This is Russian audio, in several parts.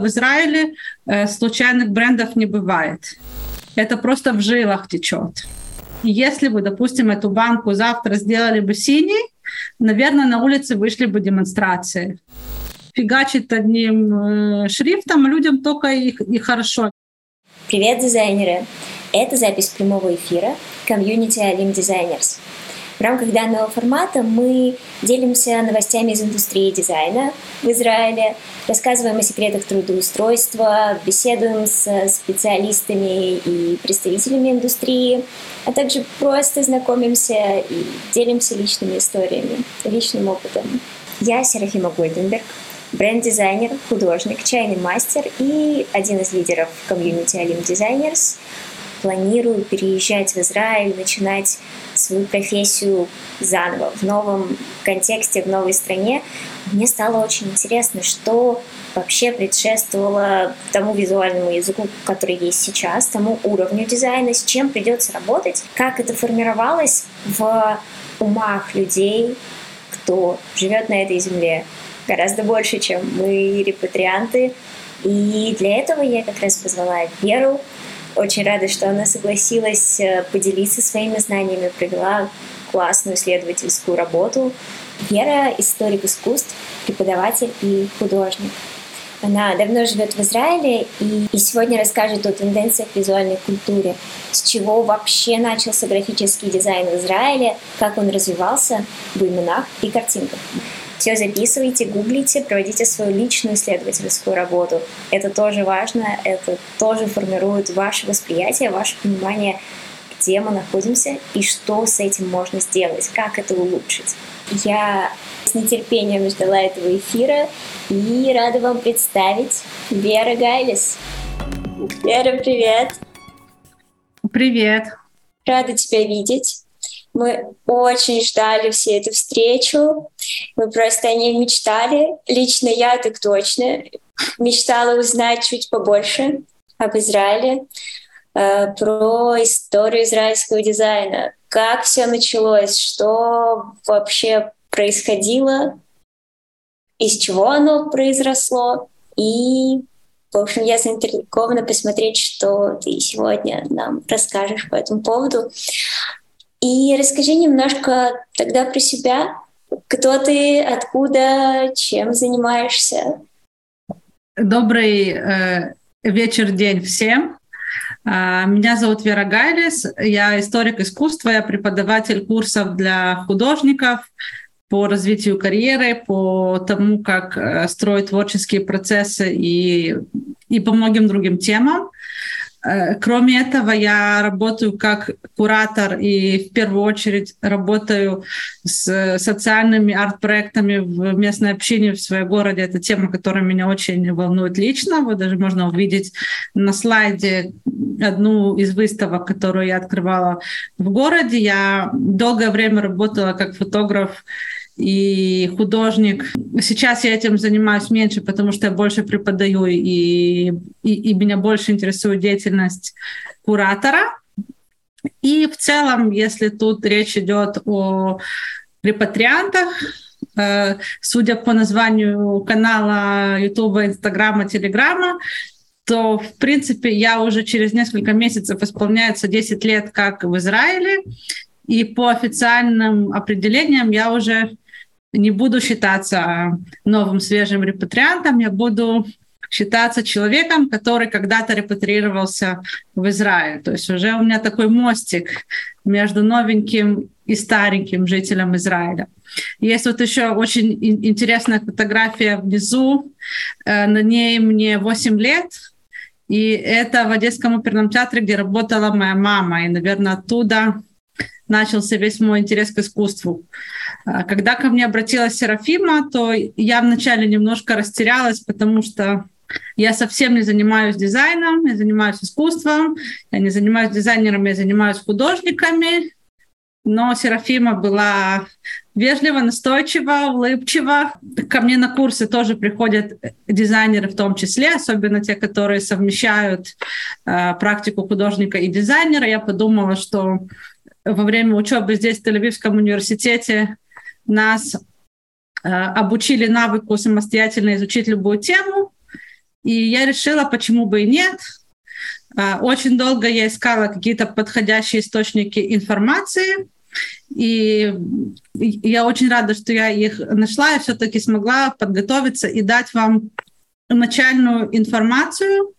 В Израиле э, случайных брендов не бывает. Это просто в жилах течет. Если бы, допустим, эту банку завтра сделали бы синей, наверное, на улице вышли бы демонстрации. Фигачит одним э, шрифтом людям только и, и хорошо. Привет, дизайнеры! Это запись прямого эфира комьюнити Alim Designers. В рамках данного формата мы делимся новостями из индустрии дизайна в Израиле, рассказываем о секретах трудоустройства, беседуем с специалистами и представителями индустрии, а также просто знакомимся и делимся личными историями, личным опытом. Я Серафима Гольденберг, бренд-дизайнер, художник, чайный мастер и один из лидеров комьюнити Alim Designers — планирую переезжать в Израиль, начинать свою профессию заново, в новом контексте, в новой стране, мне стало очень интересно, что вообще предшествовало тому визуальному языку, который есть сейчас, тому уровню дизайна, с чем придется работать, как это формировалось в умах людей, кто живет на этой земле гораздо больше, чем мы, репатрианты. И для этого я как раз позвала Веру, очень рада, что она согласилась э, поделиться своими знаниями, провела классную исследовательскую работу. Вера — историк искусств, преподаватель и художник. Она давно живет в Израиле и, и сегодня расскажет о тенденциях визуальной культуре, с чего вообще начался графический дизайн в Израиле, как он развивался в именах и картинках. Все записывайте, гуглите, проводите свою личную исследовательскую работу. Это тоже важно, это тоже формирует ваше восприятие, ваше понимание, где мы находимся и что с этим можно сделать, как это улучшить. Я с нетерпением ждала этого эфира и рада вам представить Вера Гайлис. Вера, привет! Привет! Рада тебя видеть. Мы очень ждали все эту встречу. Мы просто о ней мечтали. Лично я так точно мечтала узнать чуть побольше об Израиле, э, про историю израильского дизайна, как все началось, что вообще происходило, из чего оно произросло. И, в общем, я заинтригована посмотреть, что ты сегодня нам расскажешь по этому поводу. И расскажи немножко тогда про себя. Кто ты, откуда, чем занимаешься? Добрый э, вечер, день всем. Э, меня зовут Вера Гайлис, я историк искусства, я преподаватель курсов для художников по развитию карьеры, по тому, как э, строить творческие процессы и, и по многим другим темам. Э, кроме этого, я работаю как куратор и в первую очередь работаю с социальными арт-проектами в местной общине в своем городе. Это тема, которая меня очень волнует лично. Вот даже можно увидеть на слайде одну из выставок, которую я открывала в городе. Я долгое время работала как фотограф и художник. Сейчас я этим занимаюсь меньше, потому что я больше преподаю, и, и, и меня больше интересует деятельность куратора. И в целом, если тут речь идет о репатриантах, э, судя по названию канала Ютуба, Инстаграма, Телеграма, то, в принципе, я уже через несколько месяцев исполняется 10 лет как в Израиле, и по официальным определениям я уже не буду считаться новым свежим репатриантом, я буду считаться человеком, который когда-то репатриировался в Израиль. То есть уже у меня такой мостик между новеньким и стареньким жителем Израиля. Есть вот еще очень интересная фотография внизу. Э, на ней мне 8 лет. И это в Одесском оперном театре, где работала моя мама. И, наверное, оттуда начался весь мой интерес к искусству. А, когда ко мне обратилась Серафима, то я вначале немножко растерялась, потому что я совсем не занимаюсь дизайном, я занимаюсь искусством, я не занимаюсь дизайнером, я занимаюсь художниками. Но Серафима была вежливо, настойчиво, улыбчиво. Ко мне на курсы тоже приходят дизайнеры в том числе, особенно те, которые совмещают э, практику художника и дизайнера. Я подумала, что во время учебы здесь, в Тель-Авивском университете, нас э, обучили навыку самостоятельно изучить любую тему. И я решила, почему бы и нет. А, очень долго я искала какие-то подходящие источники информации, и я очень рада, что я их нашла и все-таки смогла подготовиться и дать вам начальную информацию,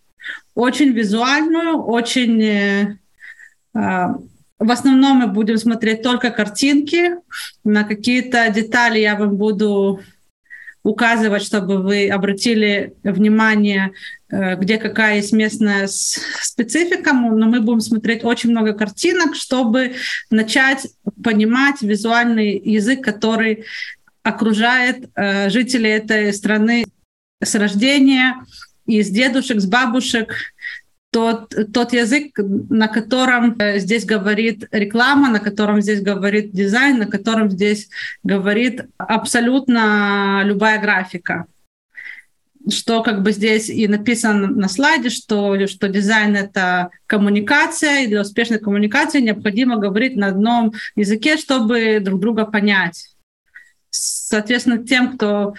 очень визуальную, очень... Э, а, в основном мы будем смотреть только картинки, на какие-то детали я вам буду указывать, чтобы вы обратили внимание, э, где какая есть местная специфика, но мы будем смотреть очень много картинок, чтобы начать понимать визуальный язык, который окружает э, жителей этой страны с рождения, из дедушек, с бабушек, тот, тот язык, на котором э, здесь говорит реклама, на котором здесь говорит дизайн, на котором здесь говорит абсолютно любая графика. Что как бы здесь и написано на слайде, что, что дизайн — это коммуникация, и для успешной коммуникации необходимо говорить на одном языке, чтобы друг друга понять. Соответственно, тем, кто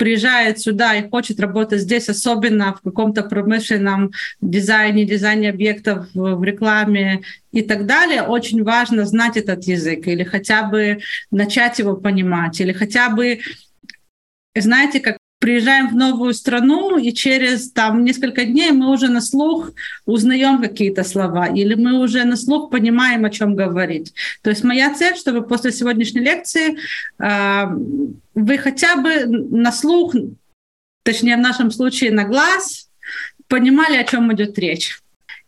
приезжает сюда и хочет работать здесь, особенно в каком-то промышленном дизайне, дизайне объектов в рекламе и так далее, очень важно знать этот язык или хотя бы начать его понимать, или хотя бы, знаете, как приезжаем в новую страну, и через там, несколько дней мы уже на слух узнаем какие-то слова, или мы уже на слух понимаем, о чем говорить. То есть моя цель, чтобы после сегодняшней лекции э, вы хотя бы на слух, точнее в нашем случае на глаз, понимали, о чем идет речь.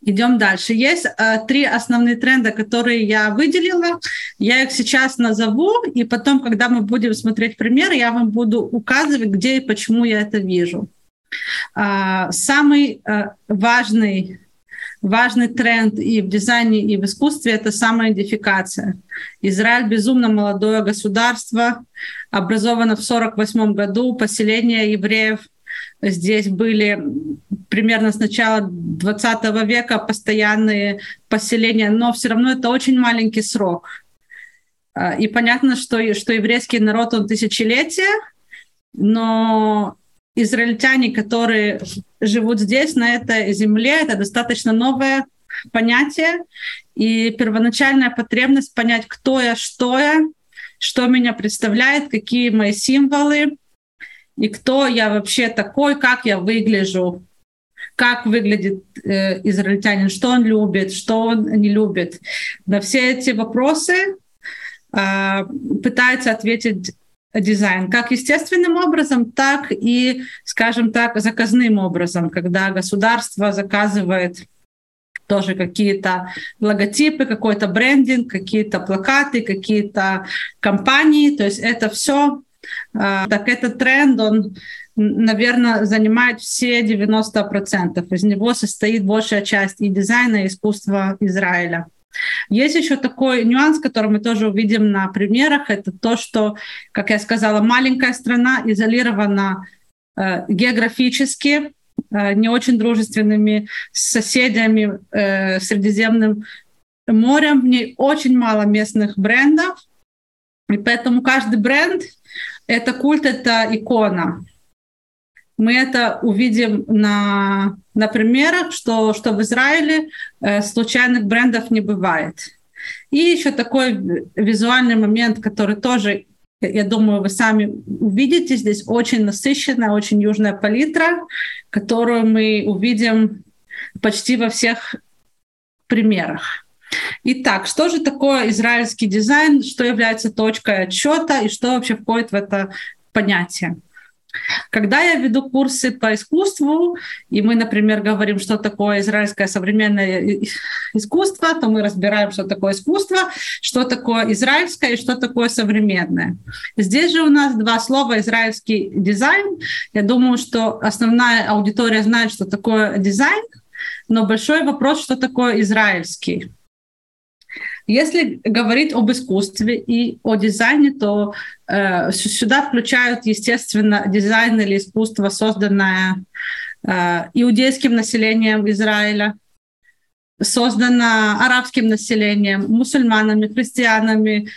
Идем дальше. Есть э, три основные тренда, которые я выделила. Я их сейчас назову, и потом, когда мы будем смотреть пример, я вам буду указывать, где и почему я это вижу. Э, самый э, важный важный тренд и в дизайне, и в искусстве — это самоидентификация. Израиль — безумно молодое государство, образовано в 1948 году, поселение евреев здесь были примерно с начала 20 века постоянные поселения, но все равно это очень маленький срок. А, и понятно, что, что еврейский народ, он тысячелетия, но израильтяне, которые живут здесь, на этой земле, это достаточно новое понятие. И первоначальная потребность понять, кто я, что я, что меня представляет, какие мои символы, и кто я вообще такой, как я выгляжу, как выглядит э, израильтянин, что он любит, что он не любит. На все эти вопросы э, пытается ответить дизайн, как естественным образом, так и, скажем так, заказным образом, когда государство заказывает тоже какие-то логотипы, какой-то брендинг, какие-то плакаты, какие-то компании. То есть это все, так этот тренд, он наверное, занимает все 90%. Из него состоит большая часть и дизайна, и искусства Израиля. Есть еще такой нюанс, который мы тоже увидим на примерах. Это то, что, как я сказала, маленькая страна изолирована э, географически, э, не очень дружественными соседями э, Средиземным морем. В ней очень мало местных брендов, и поэтому каждый бренд — это культ, это икона мы это увидим на, на примерах, что, что в Израиле э, случайных брендов не бывает. И еще такой визуальный момент, который тоже, я думаю, вы сами увидите, здесь очень насыщенная, очень южная палитра, которую мы увидим почти во всех примерах. Итак, что же такое израильский дизайн, что является точкой отсчета и что вообще входит в это понятие? Когда я веду курсы по искусству, и мы, например, говорим, что такое израильское современное искусство, то мы разбираем, что такое искусство, что такое израильское и что такое современное. Здесь же у нас два слова «израильский дизайн». Я думаю, что основная аудитория знает, что такое дизайн, но большой вопрос, что такое израильский. Если говорить об искусстве и о дизайне, то э, сюда включают, естественно, дизайн или искусство, созданное э, иудейским населением Израиля, создано арабским населением, мусульманами, христианами,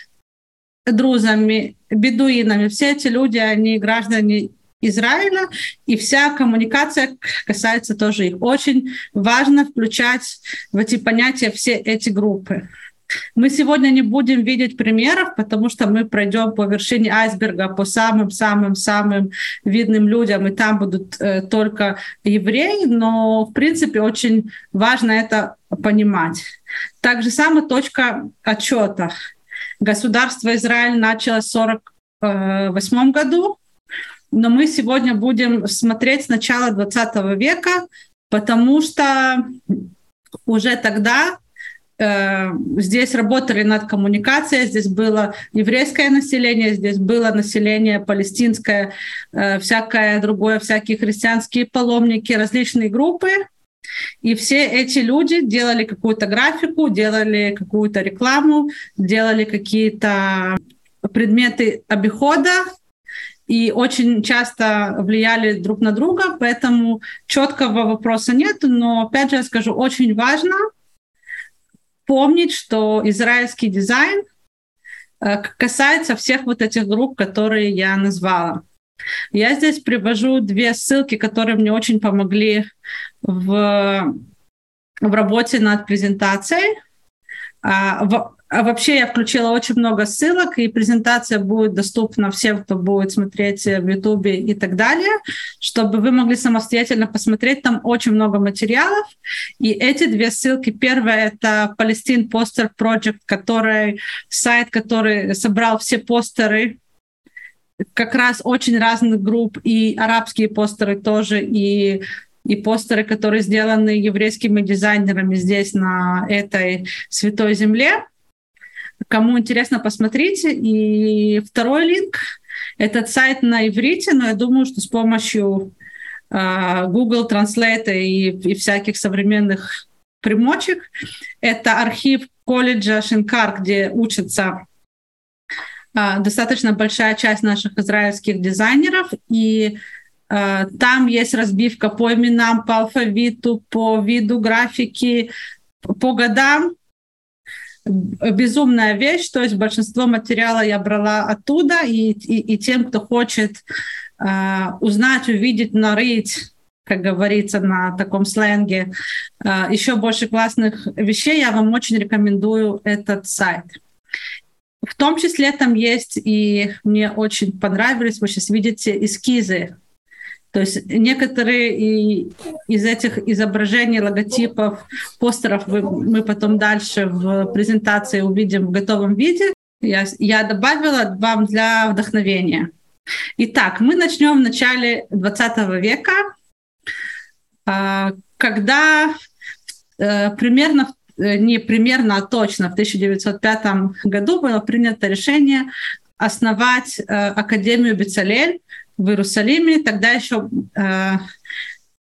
друзами, бедуинами. Все эти люди, они граждане Израиля, и вся коммуникация касается тоже их. Очень важно включать в эти понятия все эти группы. Мы сегодня не будем видеть примеров, потому что мы пройдем по вершине айсберга, по самым-самым-самым видным людям, и там будут э, только евреи, но, в принципе, очень важно это понимать. Так же самая точка отчета. Государство Израиль начало в 1948 году, но мы сегодня будем смотреть с начала 20 века, потому что уже тогда э, здесь работали над коммуникацией, здесь было еврейское население, здесь было население палестинское, э, всякое другое, всякие христианские паломники, различные группы. И все эти люди делали какую-то графику, делали какую-то рекламу, делали какие-то предметы обихода, и очень часто влияли друг на друга, поэтому четкого вопроса нет, но опять же я скажу, очень важно помнить, что израильский дизайн э, касается всех вот этих групп, которые я назвала. Я здесь привожу две ссылки, которые мне очень помогли в, в работе над презентацией. А, а вообще я включила очень много ссылок, и презентация будет доступна всем, кто будет смотреть в Ютубе и так далее, чтобы вы могли самостоятельно посмотреть. Там очень много материалов. И эти две ссылки. Первая — это Palestine Poster Project, который сайт, который собрал все постеры как раз очень разных групп, и арабские постеры тоже, и и постеры, которые сделаны еврейскими дизайнерами здесь, на этой святой земле. Кому интересно, посмотрите. И второй линк — этот сайт на иврите, но я думаю, что с помощью э, Google Translate и, и всяких современных примочек. Это архив колледжа Шинкар, где учатся э, достаточно большая часть наших израильских дизайнеров, и э, там есть разбивка по именам, по алфавиту, по виду графики, по годам, безумная вещь, то есть большинство материала я брала оттуда, и, и, и тем, кто хочет э, узнать, увидеть, нарыть, как говорится на таком сленге, э, еще больше классных вещей, я вам очень рекомендую этот сайт. В том числе там есть, и мне очень понравились, вы сейчас видите эскизы то есть некоторые из этих изображений, логотипов, постеров мы потом дальше в презентации увидим в готовом виде. Я, я добавила вам для вдохновения. Итак, мы начнем в начале 20 века, а, когда э, примерно э, не примерно, а точно в 1905 году было принято решение основать э, Академию Бецалель, в Иерусалиме. Тогда еще э,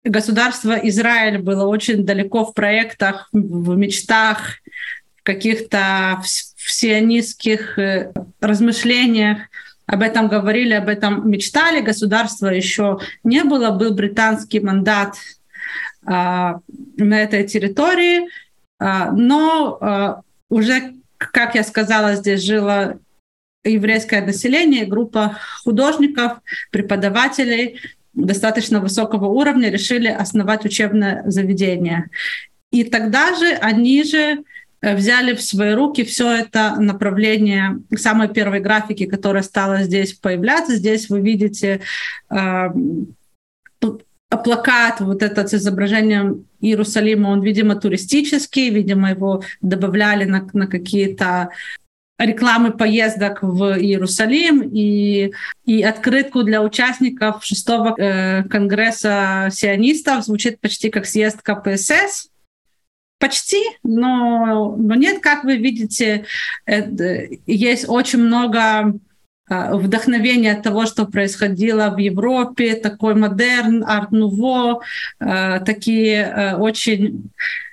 государство Израиль было очень далеко в проектах, в мечтах, в каких-то всеонистских э, размышлениях. Об этом говорили, об этом мечтали. Государства еще не было. Был британский мандат э, на этой территории. Э, но э, уже, как я сказала, здесь жило еврейское население, группа художников, преподавателей достаточно высокого уровня решили основать учебное заведение. И тогда же они же э, взяли в свои руки все это направление самой первой графики, которая стала здесь появляться. Здесь вы видите э, плакат вот этот с изображением Иерусалима, он, видимо, туристический, видимо, его добавляли на, на какие-то рекламы поездок в Иерусалим и, и открытку для участников шестого э, конгресса сионистов. Звучит почти как съезд КПСС. Почти, но, но нет, как вы видите, э, есть очень много э, вдохновения от того, что происходило в Европе, такой модерн, арт-нуво, э, такие э, очень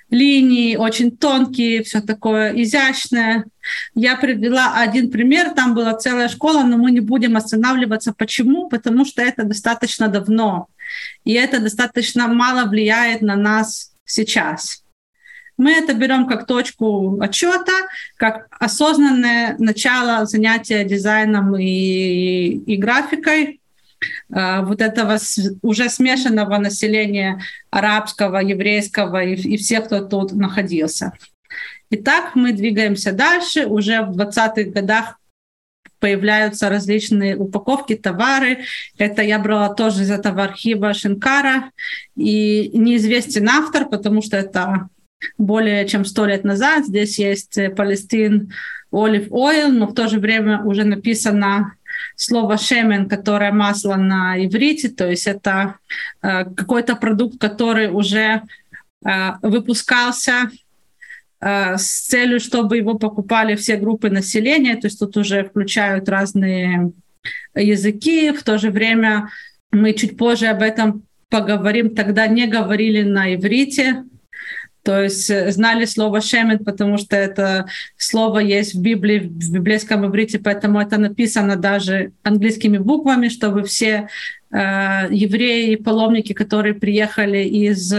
линии очень тонкие, все такое изящное. Я привела один пример, там была целая школа, но мы не будем останавливаться. Почему? Потому что это достаточно давно, и это достаточно мало влияет на нас сейчас. Мы это берем как точку отчета, как осознанное начало занятия дизайном и, и графикой. Вот этого уже смешанного населения арабского, еврейского и, и всех, кто тут находился. Итак, мы двигаемся дальше. Уже в 20-х годах появляются различные упаковки, товары. Это я брала тоже из этого архива Шинкара. И неизвестен автор, потому что это более чем сто лет назад. Здесь есть Палестин Olive Oil, но в то же время уже написано слово шемен, которое масло на иврите, то есть это э, какой-то продукт, который уже э, выпускался Э, с целью, чтобы его покупали все группы населения. То есть тут уже включают разные языки. В то же время мы чуть позже об этом поговорим. Тогда не говорили на иврите, то есть э, знали слово «шемет», потому что это слово есть в Библии, в библейском иврите, поэтому это написано даже английскими буквами, чтобы все э, евреи и паломники, которые приехали из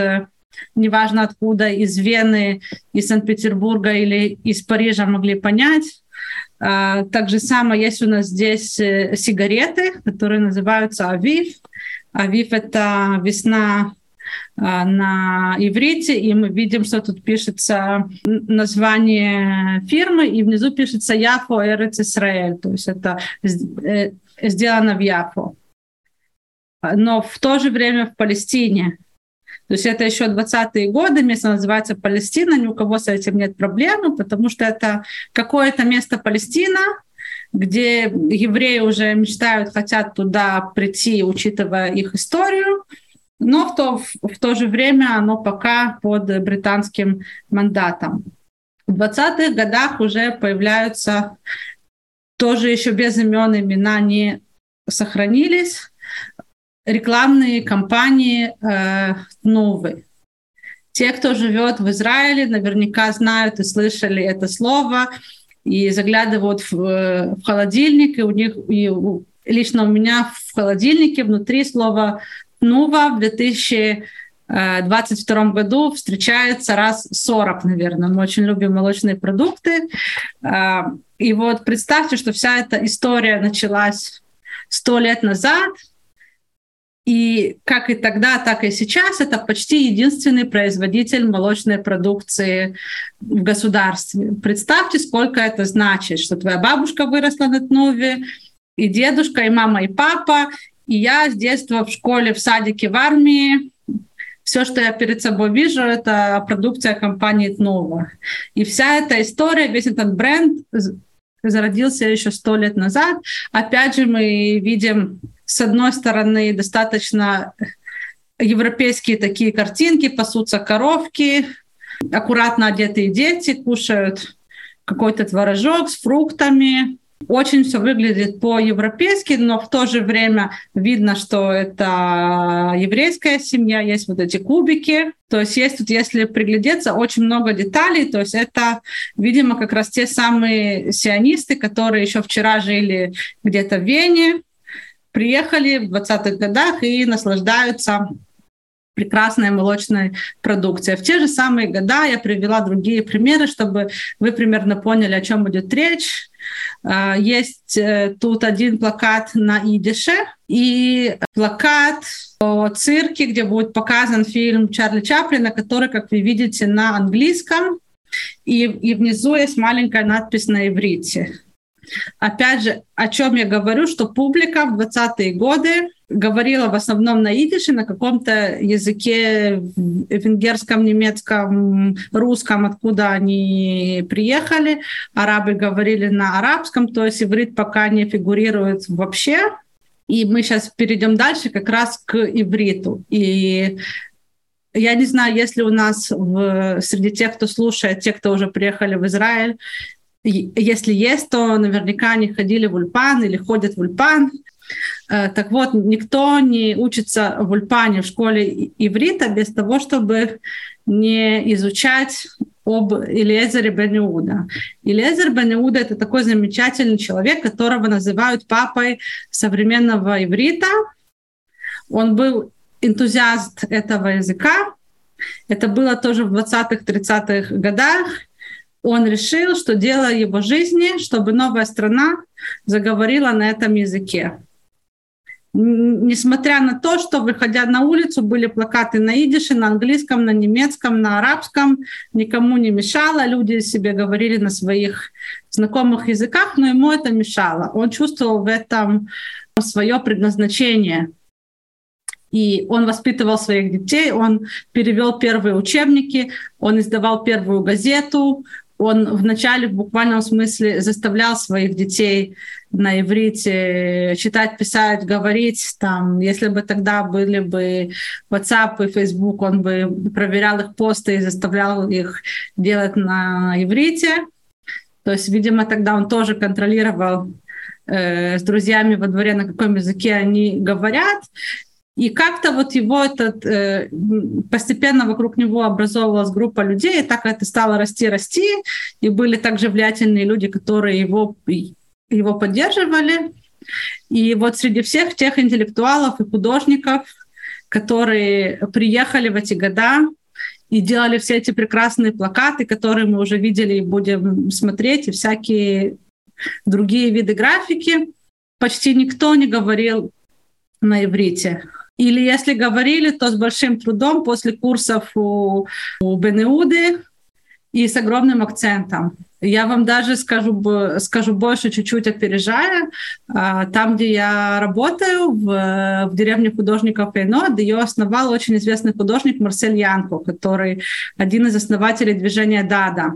неважно откуда, из Вены, из Санкт-Петербурга или из Парижа могли понять. А, так же самое есть у нас здесь э, сигареты, которые называются Авив. Авив — это весна на иврите, и мы видим, что тут пишется название фирмы, и внизу пишется Яфо Эрец Исраэль, то есть это э, сделано в Яфо. Но в то же время в Палестине — то есть это еще 20-е годы, место называется Палестина, ни у кого с этим нет проблемы, потому что это какое-то место Палестина, где евреи уже мечтают, хотят туда прийти, учитывая их историю, но в то, в то же время оно пока под британским мандатом. В 20-х годах уже появляются тоже еще без имен имена не сохранились рекламные кампании э, новые. Те, кто живет в Израиле, наверняка знают и слышали это слово, и заглядывают в, э, в холодильник, и у них, и у, лично у меня в холодильнике внутри слова «нува» в 2022 году встречается раз 40, наверное. Мы очень любим молочные продукты. Э, и вот представьте, что вся эта история началась сто лет назад – и как и тогда, так и сейчас это почти единственный производитель молочной продукции в государстве. Представьте, сколько это значит, что твоя бабушка выросла на Тнуве, и дедушка, и мама, и папа, и я с детства в школе, в садике, в армии. Все, что я перед собой вижу, это продукция компании Тнова. И вся эта история, весь этот бренд зародился еще сто лет назад. Опять же, мы видим с одной стороны, достаточно европейские такие картинки, пасутся коровки, аккуратно одетые дети кушают какой-то творожок с фруктами. Очень все выглядит по-европейски, но в то же время видно, что это еврейская семья, есть вот эти кубики. То есть есть тут, если приглядеться, очень много деталей. То есть это, видимо, как раз те самые сионисты, которые еще вчера жили где-то в Вене, приехали в 20-х годах и наслаждаются прекрасной молочной продукцией. В те же самые года я привела другие примеры, чтобы вы примерно поняли, о чем будет речь. А, есть э, тут один плакат на идише и плакат о цирке, где будет показан фильм Чарли Чаплина, который, как вы видите, на английском. И, и внизу есть маленькая надпись на иврите. Опять же, о чем я говорю, что публика в 20-е годы говорила в основном на идише, на каком-то языке венгерском, немецком, русском, откуда они приехали. Арабы говорили на арабском, то есть иврит пока не фигурирует вообще. И мы сейчас перейдем дальше как раз к ивриту. И я не знаю, если у нас в, среди тех, кто слушает, те, кто уже приехали в Израиль, если есть, то наверняка они ходили в Ульпан или ходят в Ульпан. Э, так вот, никто не учится в Ульпане в школе иврита без того, чтобы не изучать об Илиезере бен Иуда. Илиезер это такой замечательный человек, которого называют папой современного иврита. Он был энтузиаст этого языка. Это было тоже в 20-30-х годах он решил, что дело его жизни, чтобы новая страна заговорила на этом языке. Несмотря на то, что, выходя на улицу, были плакаты на идише, на английском, на немецком, на арабском, никому не мешало, люди себе говорили на своих знакомых языках, но ему это мешало. Он чувствовал в этом свое предназначение. И он воспитывал своих детей, он перевел первые учебники, он издавал первую газету, он вначале в буквальном смысле заставлял своих детей на иврите читать, писать, говорить. Там, если бы тогда были бы WhatsApp и Facebook, он бы проверял их посты и заставлял их делать на иврите. То есть, видимо, тогда он тоже контролировал э, с друзьями во дворе, на каком языке они говорят. И как-то вот его этот, э, постепенно вокруг него образовывалась группа людей, и так это стало расти, расти, и были также влиятельные люди, которые его, его поддерживали. И вот среди всех тех интеллектуалов и художников, которые приехали в эти года и делали все эти прекрасные плакаты, которые мы уже видели и будем смотреть, и всякие другие виды графики, почти никто не говорил на иврите. Или если говорили, то с большим трудом после курсов у, у Бенеуды и с огромным акцентом. Я вам даже скажу, скажу больше, чуть-чуть опережая. А, там, где я работаю, в, в деревне художников Эйнод, ее основал очень известный художник Марсель Янко, который один из основателей движения «Дада».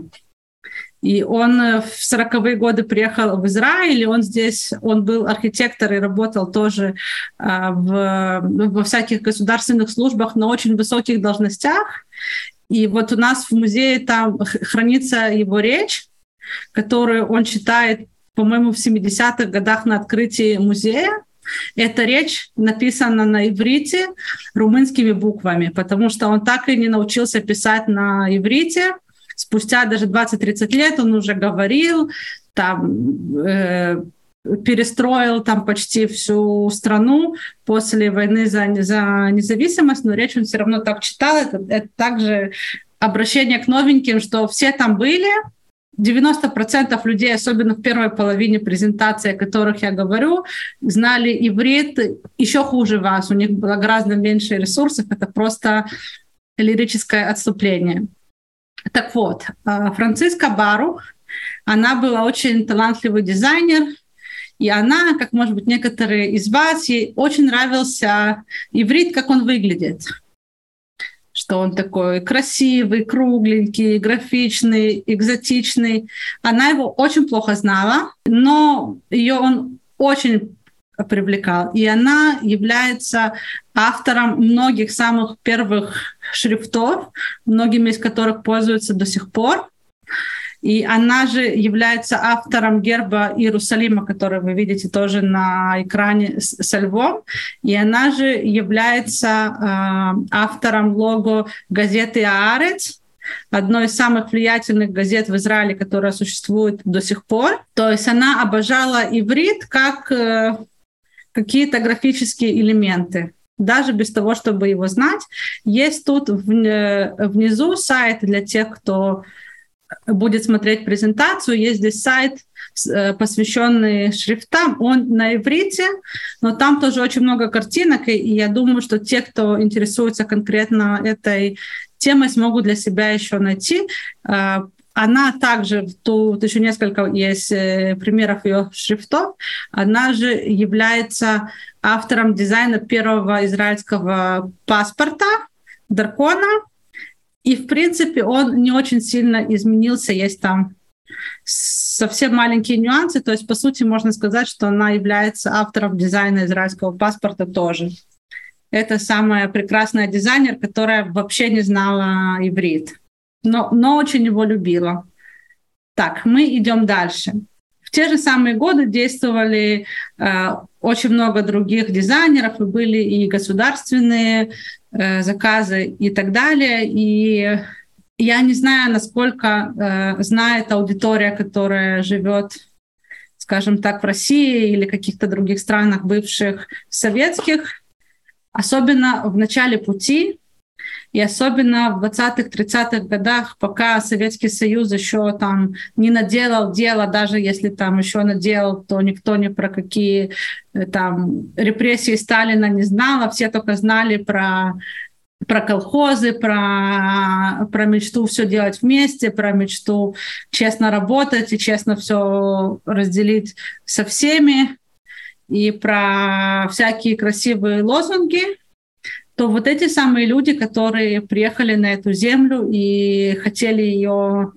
И он э, в 40-е годы приехал в Израиль, он здесь, он был архитектор и работал тоже а, в, во всяких государственных службах на очень высоких должностях. И вот у нас в музее там хранится его речь, которую он читает, по-моему, в 70-х годах на открытии музея. Эта речь написана на иврите румынскими буквами, потому что он так и не научился писать на иврите спустя даже 20-30 лет он уже говорил, там, э, перестроил там почти всю страну после войны за, за независимость, но речь он все равно так читал. Это, это также обращение к новеньким, что все там были, 90% людей, особенно в первой половине презентации, о которых я говорю, знали иврит еще хуже вас. У них было гораздо меньше ресурсов. Это просто лирическое отступление. Так вот, э, Франциска Бару, она была очень талантливый дизайнер, и она, как, может быть, некоторые из вас, ей очень нравился иврит, как он выглядит. Что он такой красивый, кругленький, графичный, экзотичный. Она его очень плохо знала, но ее он очень привлекал. И она является автором многих самых первых шрифтов, многими из которых пользуются до сих пор. И она же является автором герба Иерусалима, который вы видите тоже на экране со львом. И она же является э, автором лого газеты «Аарец», одной из самых влиятельных газет в Израиле, которая существует до сих пор. То есть она обожала иврит как э, какие-то графические элементы даже без того, чтобы его знать. Есть тут внизу сайт для тех, кто будет смотреть презентацию. Есть здесь сайт, э, посвященный шрифтам. Он на иврите, но там тоже очень много картинок, и я думаю, что те, кто интересуется конкретно этой темой, смогут для себя еще найти. Э, она также, тут еще несколько есть э, примеров ее шрифтов, она же является автором дизайна первого израильского паспорта, дракона. И, в принципе, он не очень сильно изменился. Есть там совсем маленькие нюансы. То есть, по сути, можно сказать, что она является автором дизайна израильского паспорта тоже. Это самая прекрасная дизайнер, которая вообще не знала иврит но, но очень его любила. Так, мы идем дальше. Те же самые годы действовали э, очень много других дизайнеров, и были и государственные э, заказы и так далее. И я не знаю, насколько э, знает аудитория, которая живет, скажем так, в России или каких-то других странах бывших советских, особенно в начале пути И особенно в 20-х, 30-х годах, пока Советский Союз еще там не наделал дело, даже если там еще наделал, то никто ни про какие э, там репрессии Сталина не знал, а все только знали про про колхозы, про, про мечту все делать вместе, про мечту честно работать и честно все разделить со всеми, и про всякие красивые лозунги, то вот эти самые люди, которые приехали на эту землю и хотели ее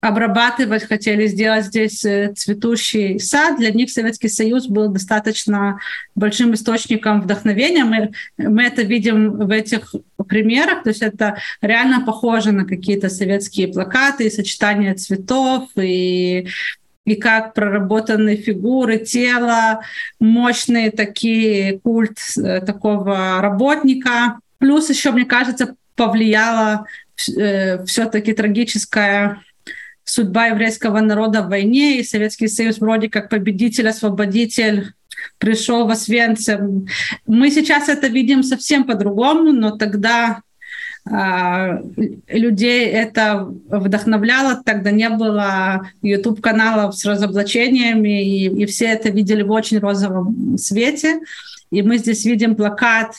обрабатывать, хотели сделать здесь э, цветущий сад, для них Советский Союз был достаточно большим источником вдохновения. Мы, мы это видим в этих примерах, то есть это реально похоже на какие-то советские плакаты, и сочетание цветов, и и как проработаны фигуры тела, мощные такие культ э, такого работника. Плюс еще, мне кажется, повлияла э, все-таки трагическая судьба еврейского народа в войне, и Советский Союз вроде как победитель, освободитель пришел в Освенцим. Мы сейчас это видим совсем по-другому, но тогда людей это вдохновляло, тогда не было YouTube-каналов с разоблачениями, и, и все это видели в очень розовом свете. И мы здесь видим плакат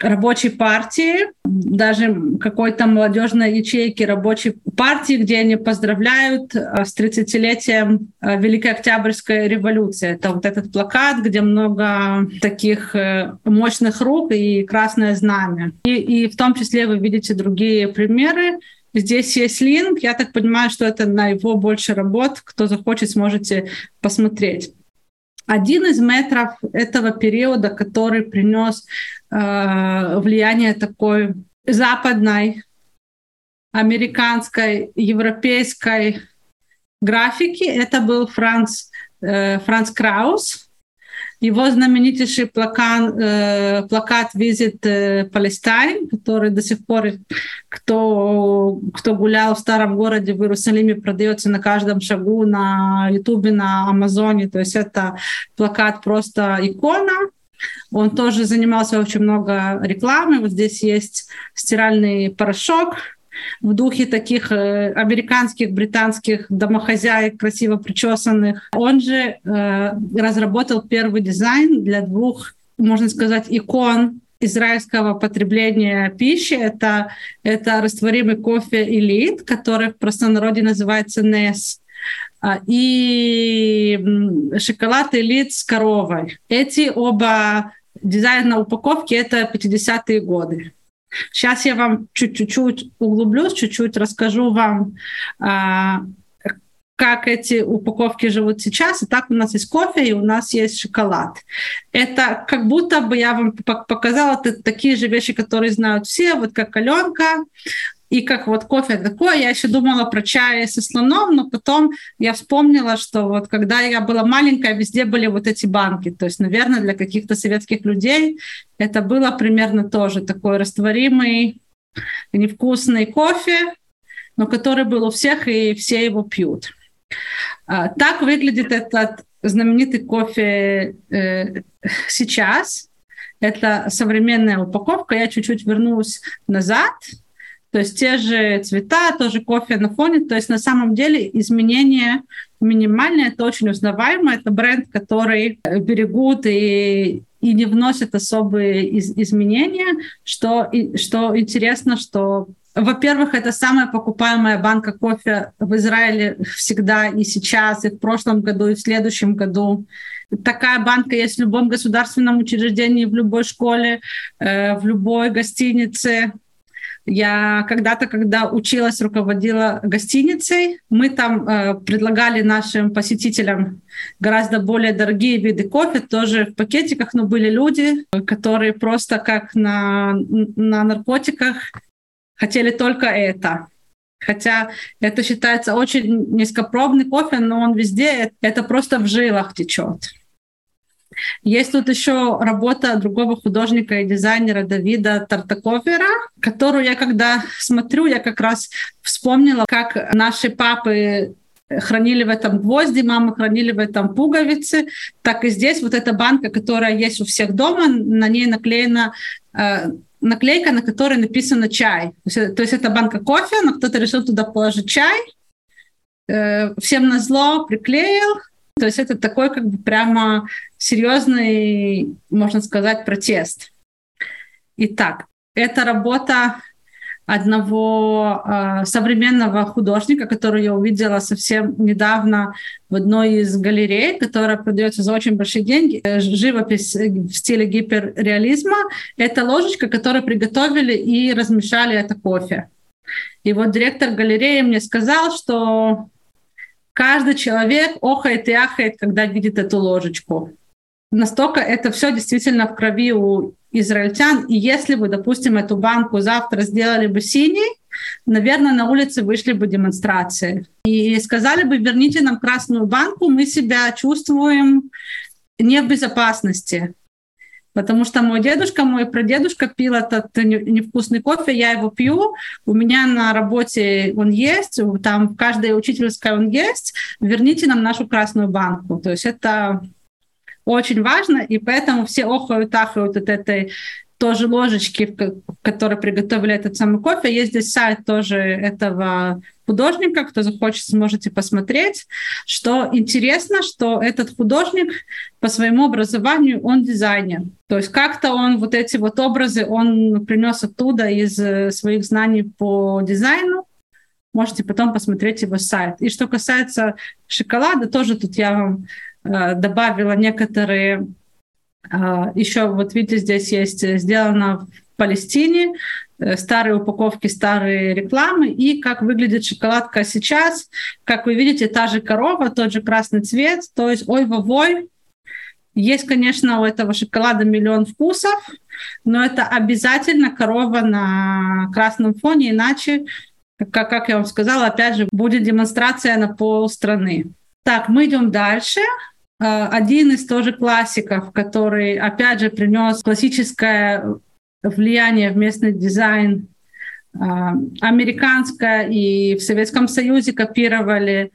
рабочей партии, даже какой-то молодежной ячейки рабочей партии, где они поздравляют э, с 30-летием э, Великой Октябрьской революции. Это вот этот плакат, где много таких э, мощных рук и красное знамя. И, и в том числе вы видите другие примеры. Здесь есть линк. Я так понимаю, что это на его больше работ. Кто захочет, сможете посмотреть. Один из метров этого периода, который принес э, влияние такой западной, американской, европейской графики, это был Франц, э, Франц Краус. Его знаменитейший плакат, э, плакат «Visit Palestine», который до сих пор, кто, кто гулял в старом городе в Иерусалиме, продается на каждом шагу на Ютубе, на Амазоне. То есть это плакат просто икона. Он тоже занимался очень много рекламы. Вот здесь есть стиральный порошок, в духе таких э, американских, британских домохозяек, красиво причесанных. Он же э, разработал первый дизайн для двух, можно сказать, икон израильского потребления пищи. Это, это растворимый кофе «Элит», который в простонародье называется а, и шоколад «Элит» с коровой. Эти оба дизайна упаковки — это 50-е годы. Сейчас я вам чуть-чуть углублюсь, чуть-чуть расскажу вам, а, как эти упаковки живут сейчас. И так у нас есть кофе, и у нас есть шоколад. Это как будто бы я вам показала такие же вещи, которые знают все, вот как Аленка, и как вот кофе такое, я еще думала про чай со слоном, но потом я вспомнила, что вот когда я была маленькая, везде были вот эти банки. То есть, наверное, для каких-то советских людей это было примерно тоже такой растворимый, невкусный кофе, но который был у всех, и все его пьют. А, так выглядит этот знаменитый кофе э, сейчас. Это современная упаковка. Я чуть-чуть вернусь назад – то есть те же цвета, тоже кофе на фоне. То есть на самом деле изменения минимальные, это очень узнаваемо. Это бренд, который берегут и, и не вносят особые из, изменения. Что, и, что интересно, что во-первых, это самая покупаемая банка кофе в Израиле всегда и сейчас, и в прошлом году, и в следующем году. Такая банка есть в любом государственном учреждении, в любой школе, э, в любой гостинице. Я когда-то, когда училась, руководила гостиницей, мы там э, предлагали нашим посетителям гораздо более дорогие виды кофе, тоже в пакетиках, но были люди, которые просто как на, на наркотиках хотели только это. Хотя это считается очень низкопробный кофе, но он везде, это просто в жилах течет. Есть тут еще работа другого художника и дизайнера Давида Тартаковера, которую я когда смотрю, я как раз вспомнила, как наши папы хранили в этом гвозди, мамы хранили в этом пуговицы, так и здесь вот эта банка, которая есть у всех дома, на ней наклеена э, наклейка, на которой написано чай. То есть, то есть это банка кофе, но кто-то решил туда положить чай, э, всем на зло приклеил. То есть это такой как бы прямо серьезный, можно сказать, протест. Итак, эта работа одного э, современного художника, который я увидела совсем недавно в одной из галерей, которая продается за очень большие деньги. Э, живопись в стиле гиперреализма. Это ложечка, которую приготовили и размешали это кофе. И вот директор галереи мне сказал, что каждый человек охает и ахает, когда видит эту ложечку. Настолько это все действительно в крови у израильтян. И если бы, допустим, эту банку завтра сделали бы синей, наверное, на улице вышли бы демонстрации. И сказали бы, верните нам красную банку, мы себя чувствуем не в безопасности. Потому что мой дедушка, мой прадедушка пил этот невкусный кофе, я его пью, у меня на работе он есть, там в каждой учительской он есть, верните нам нашу красную банку. То есть это очень важно, и поэтому все охают, ахают от этой тоже ложечки, в которой приготовили этот самый кофе. Есть здесь сайт тоже этого художника, кто захочет, сможете посмотреть. Что интересно, что этот художник по своему образованию, он дизайнер. То есть как-то он вот эти вот образы, он принес оттуда из э, своих знаний по дизайну. Можете потом посмотреть его сайт. И что касается шоколада, тоже тут я вам Э, добавила некоторые, еще вот видите, здесь есть э, сделано в Палестине, старые упаковки, старые рекламы, и как выглядит шоколадка сейчас. Как вы видите, та же корова, тот же красный цвет, то есть ой-вовой. Есть, конечно, у этого шоколада миллион вкусов, но это обязательно корова на красном фоне, иначе, как, как я вам сказала, опять же, будет демонстрация на пол страны. Так, мы идем дальше. Э, один из тоже классиков, который, опять же, принес классическое влияние в местный дизайн, э, американское и в Советском Союзе копировали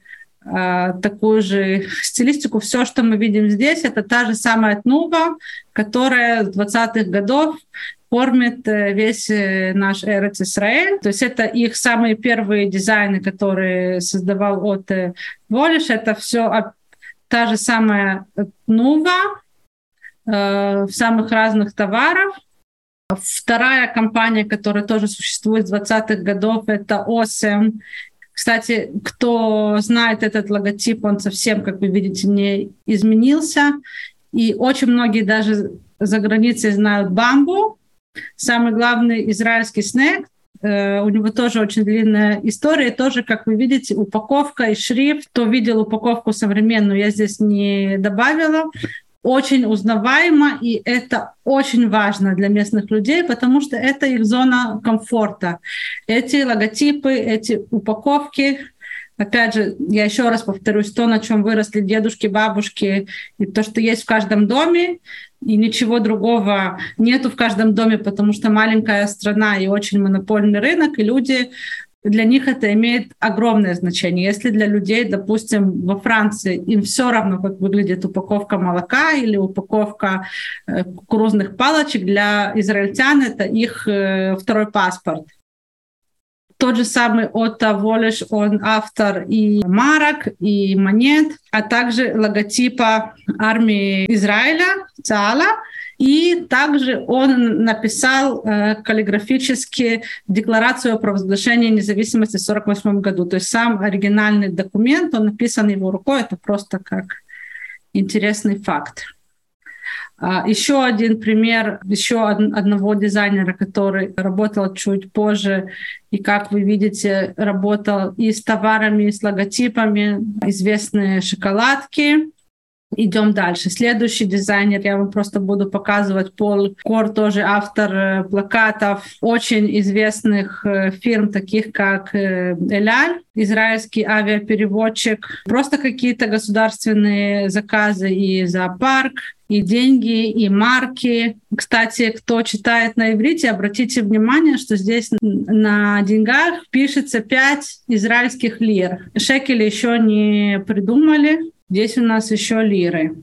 э, такую же стилистику. Все, что мы видим здесь, это та же самая Тнува, которая с 20-х годов кормит весь наш Эрец Израиль. То есть это их самые первые дизайны, которые создавал от Волиш. Это все та же самая Нува э, в самых разных товарах. Вторая компания, которая тоже существует с 20-х годов, это OSM. Кстати, кто знает этот логотип, он совсем, как вы видите, не изменился. И очень многие даже за границей знают бамбу. Самый главный израильский Э, у него тоже очень длинная история. Тоже, как вы видите, упаковка и шрифт. Кто видел упаковку современную, я здесь не добавила очень узнаваемо, и это очень важно для местных людей, потому что это их зона комфорта. Эти логотипы, эти упаковки, опять же, я еще раз повторюсь, то, на чем выросли дедушки, бабушки, и то, что есть в каждом доме, и ничего другого нету в каждом доме, потому что маленькая страна и очень монопольный рынок, и люди для них это имеет огромное значение. Если для людей, допустим, во Франции им все равно, как выглядит упаковка молока или упаковка э, кукурузных палочек, для израильтян это их э, второй паспорт. Тот же самый Отто Волеш, он автор и марок, и монет, а также логотипа армии Израиля, ЦАЛА. И также он написал э, каллиграфически декларацию о провозглашении независимости в 1948 году. То есть сам оригинальный документ, он написан его рукой, это просто как интересный факт. А, еще один пример еще одного дизайнера, который работал чуть позже и, как вы видите, работал и с товарами, и с логотипами, известные шоколадки. Идем дальше. Следующий дизайнер, я вам просто буду показывать, Пол Кор, тоже автор э, плакатов очень известных э, фирм, таких как э, Эляль, израильский авиапереводчик, просто какие-то государственные заказы и зоопарк, и деньги, и марки. Кстати, кто читает на иврите, обратите внимание, что здесь на деньгах пишется 5 израильских лир. Шекели еще не придумали, Здесь у нас еще лиры.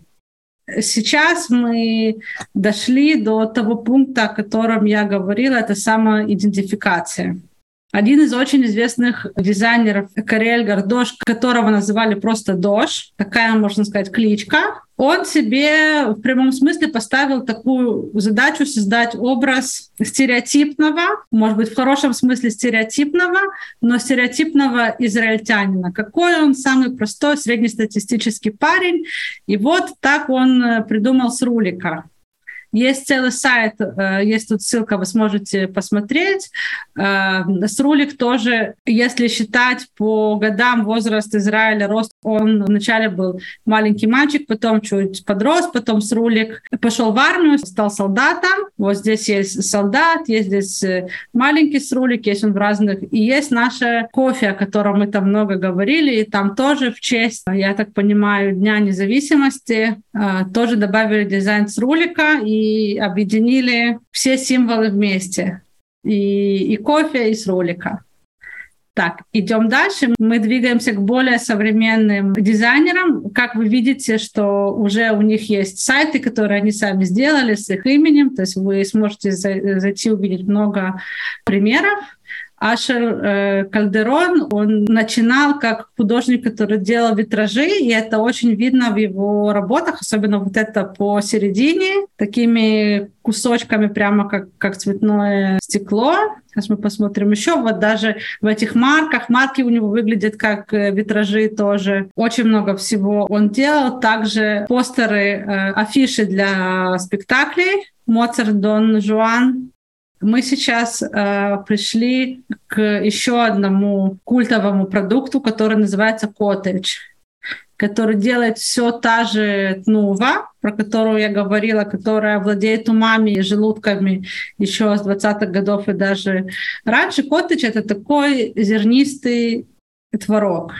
сейчас мы дошли до того пункта, о котором я говорила, это самоидентификация. Один из очень известных дизайнеров Карель Гардош, которого называли просто Дош, такая, можно сказать, кличка, он себе в прямом смысле поставил такую задачу создать образ стереотипного, может быть, в хорошем смысле стереотипного, но стереотипного израильтянина. Какой он самый простой среднестатистический парень. И вот так он придумал с рулика. Есть целый сайт, э, есть тут ссылка, вы сможете посмотреть. Э, с рулик тоже, если считать по годам возраст Израиля, рост, он вначале был маленький мальчик, потом чуть подрос, потом с рулик пошел в армию, стал солдатом. Вот здесь есть солдат, есть здесь э, маленький с рулик, есть он в разных. И есть наше кофе, о котором мы там много говорили, и там тоже в честь, я так понимаю, Дня независимости тоже добавили дизайн с рулика, и и объединили все символы вместе. И, и кофе, и с ролика. Так, идем дальше. Мы двигаемся к более современным дизайнерам. Как вы видите, что уже у них есть сайты, которые они сами сделали с их именем. То есть вы сможете зайти увидеть много примеров. Ашер э, Кальдерон, он начинал как художник, который делал витражи, и это очень видно в его работах, особенно вот это посередине, такими кусочками прямо как, как цветное стекло. Сейчас мы посмотрим еще. Вот даже в этих марках, марки у него выглядят как э, витражи тоже. Очень много всего он делал. Также постеры, э, афиши для спектаклей. Моцарт, Дон Жуан, мы сейчас э, пришли к еще одному культовому продукту, который называется коттедж, который делает все та же Тнува, про которую я говорила, которая владеет умами и желудками еще с 20-х годов и даже раньше. Коттедж — это такой зернистый творог.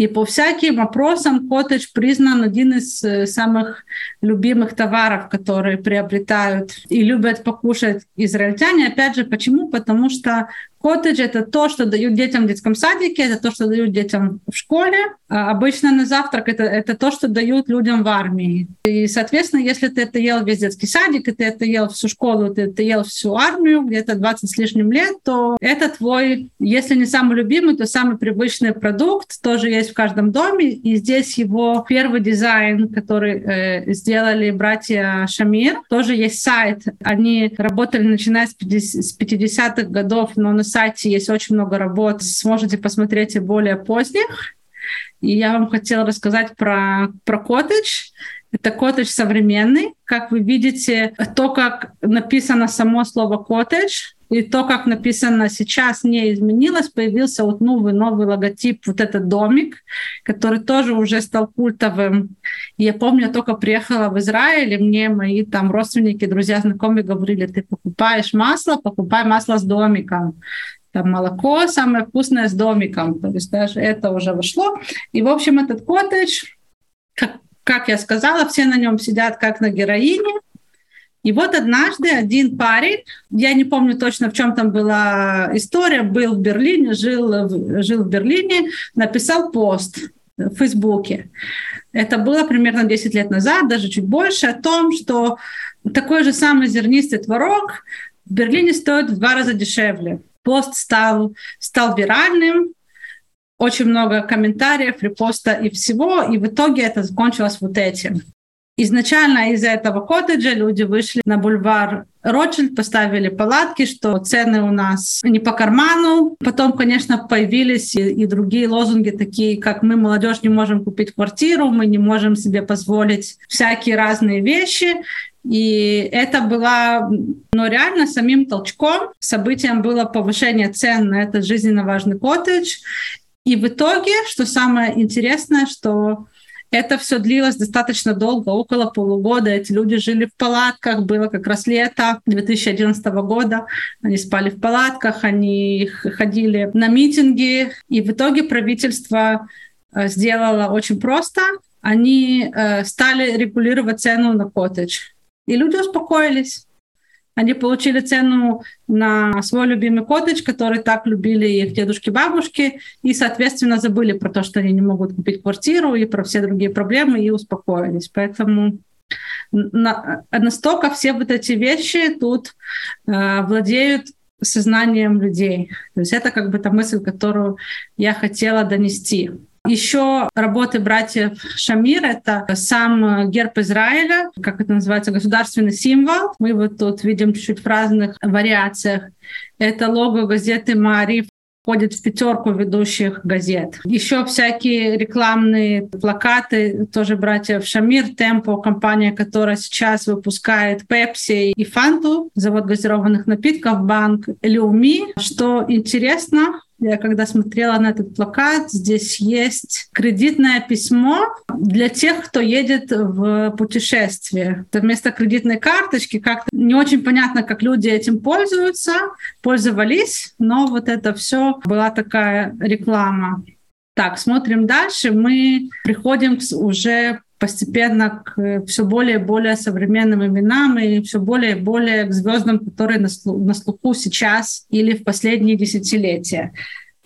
И по всяким опросам коттедж признан один из э, самых любимых товаров, которые приобретают и любят покушать израильтяне. Опять же, почему? Потому что Коттедж — это то, что дают детям в детском садике, это то, что дают детям в школе. А обычно на завтрак это, это то, что дают людям в армии. И, соответственно, если ты это ел весь детский садик, и ты это ел всю школу, ты это ел всю армию, где-то 20 с лишним лет, то это твой, если не самый любимый, то самый привычный продукт, тоже есть в каждом доме. И здесь его первый дизайн, который э, сделали братья Шамир, тоже есть сайт. Они работали начиная с 50-х годов, но на сайте есть очень много работ, сможете посмотреть и более поздних. И я вам хотела рассказать про, про коттедж. Это коттедж современный. Как вы видите, то, как написано само слово коттедж, и то, как написано сейчас, не изменилось. Появился вот новый, новый логотип, вот этот домик, который тоже уже стал культовым. Я помню, я только приехала в Израиль, и мне мои там родственники, друзья, знакомые говорили, ты покупаешь масло, покупай масло с домиком там молоко самое вкусное с домиком, то есть даже это уже вошло. И, в общем, этот коттедж, как, как я сказала, все на нем сидят как на героине, и вот однажды один парень, я не помню точно, в чем там была история, был в Берлине, жил, жил в Берлине, написал пост в Фейсбуке. Это было примерно 10 лет назад, даже чуть больше, о том, что такой же самый зернистый творог в Берлине стоит в два раза дешевле. Пост стал, стал виральным, очень много комментариев, репоста и всего, и в итоге это закончилось вот этим. Изначально из этого коттеджа люди вышли на бульвар Ротшильд, поставили палатки, что цены у нас не по карману. Потом, конечно, появились и, и другие лозунги, такие как «мы, молодежь, не можем купить квартиру», «мы не можем себе позволить всякие разные вещи». И это было, ну, реально самим толчком. Событием было повышение цен на этот жизненно важный коттедж. И в итоге, что самое интересное, что это все длилось достаточно долго, около полугода. Эти люди жили в палатках, было как раз лето 2011 года. Они спали в палатках, они ходили на митинги. И в итоге правительство э, сделало очень просто. Они э, стали регулировать цену на коттедж. И люди успокоились. Они получили цену на свой любимый коттедж, который так любили их дедушки-бабушки, и, соответственно, забыли про то, что они не могут купить квартиру и про все другие проблемы, и успокоились. Поэтому на, настолько все вот эти вещи тут э, владеют сознанием людей. То есть это как бы та мысль, которую я хотела донести. Еще работы братьев Шамир — это сам герб Израиля, как это называется, государственный символ. Мы вот тут видим чуть-чуть в разных вариациях. Это лого газеты «Маариф», входит в пятерку ведущих газет. Еще всякие рекламные плакаты, тоже братьев Шамир, Темпо, компания, которая сейчас выпускает Пепси и Фанту, завод газированных напитков, банк Люми. Что интересно, я когда смотрела на этот плакат, здесь есть кредитное письмо для тех, кто едет в путешествие. Это вместо кредитной карточки как-то не очень понятно, как люди этим пользуются, пользовались, но вот это все была такая реклама. Так, смотрим дальше. Мы приходим уже постепенно к все более и более современным именам и все более и более к звездам, которые на, слуху сейчас или в последние десятилетия.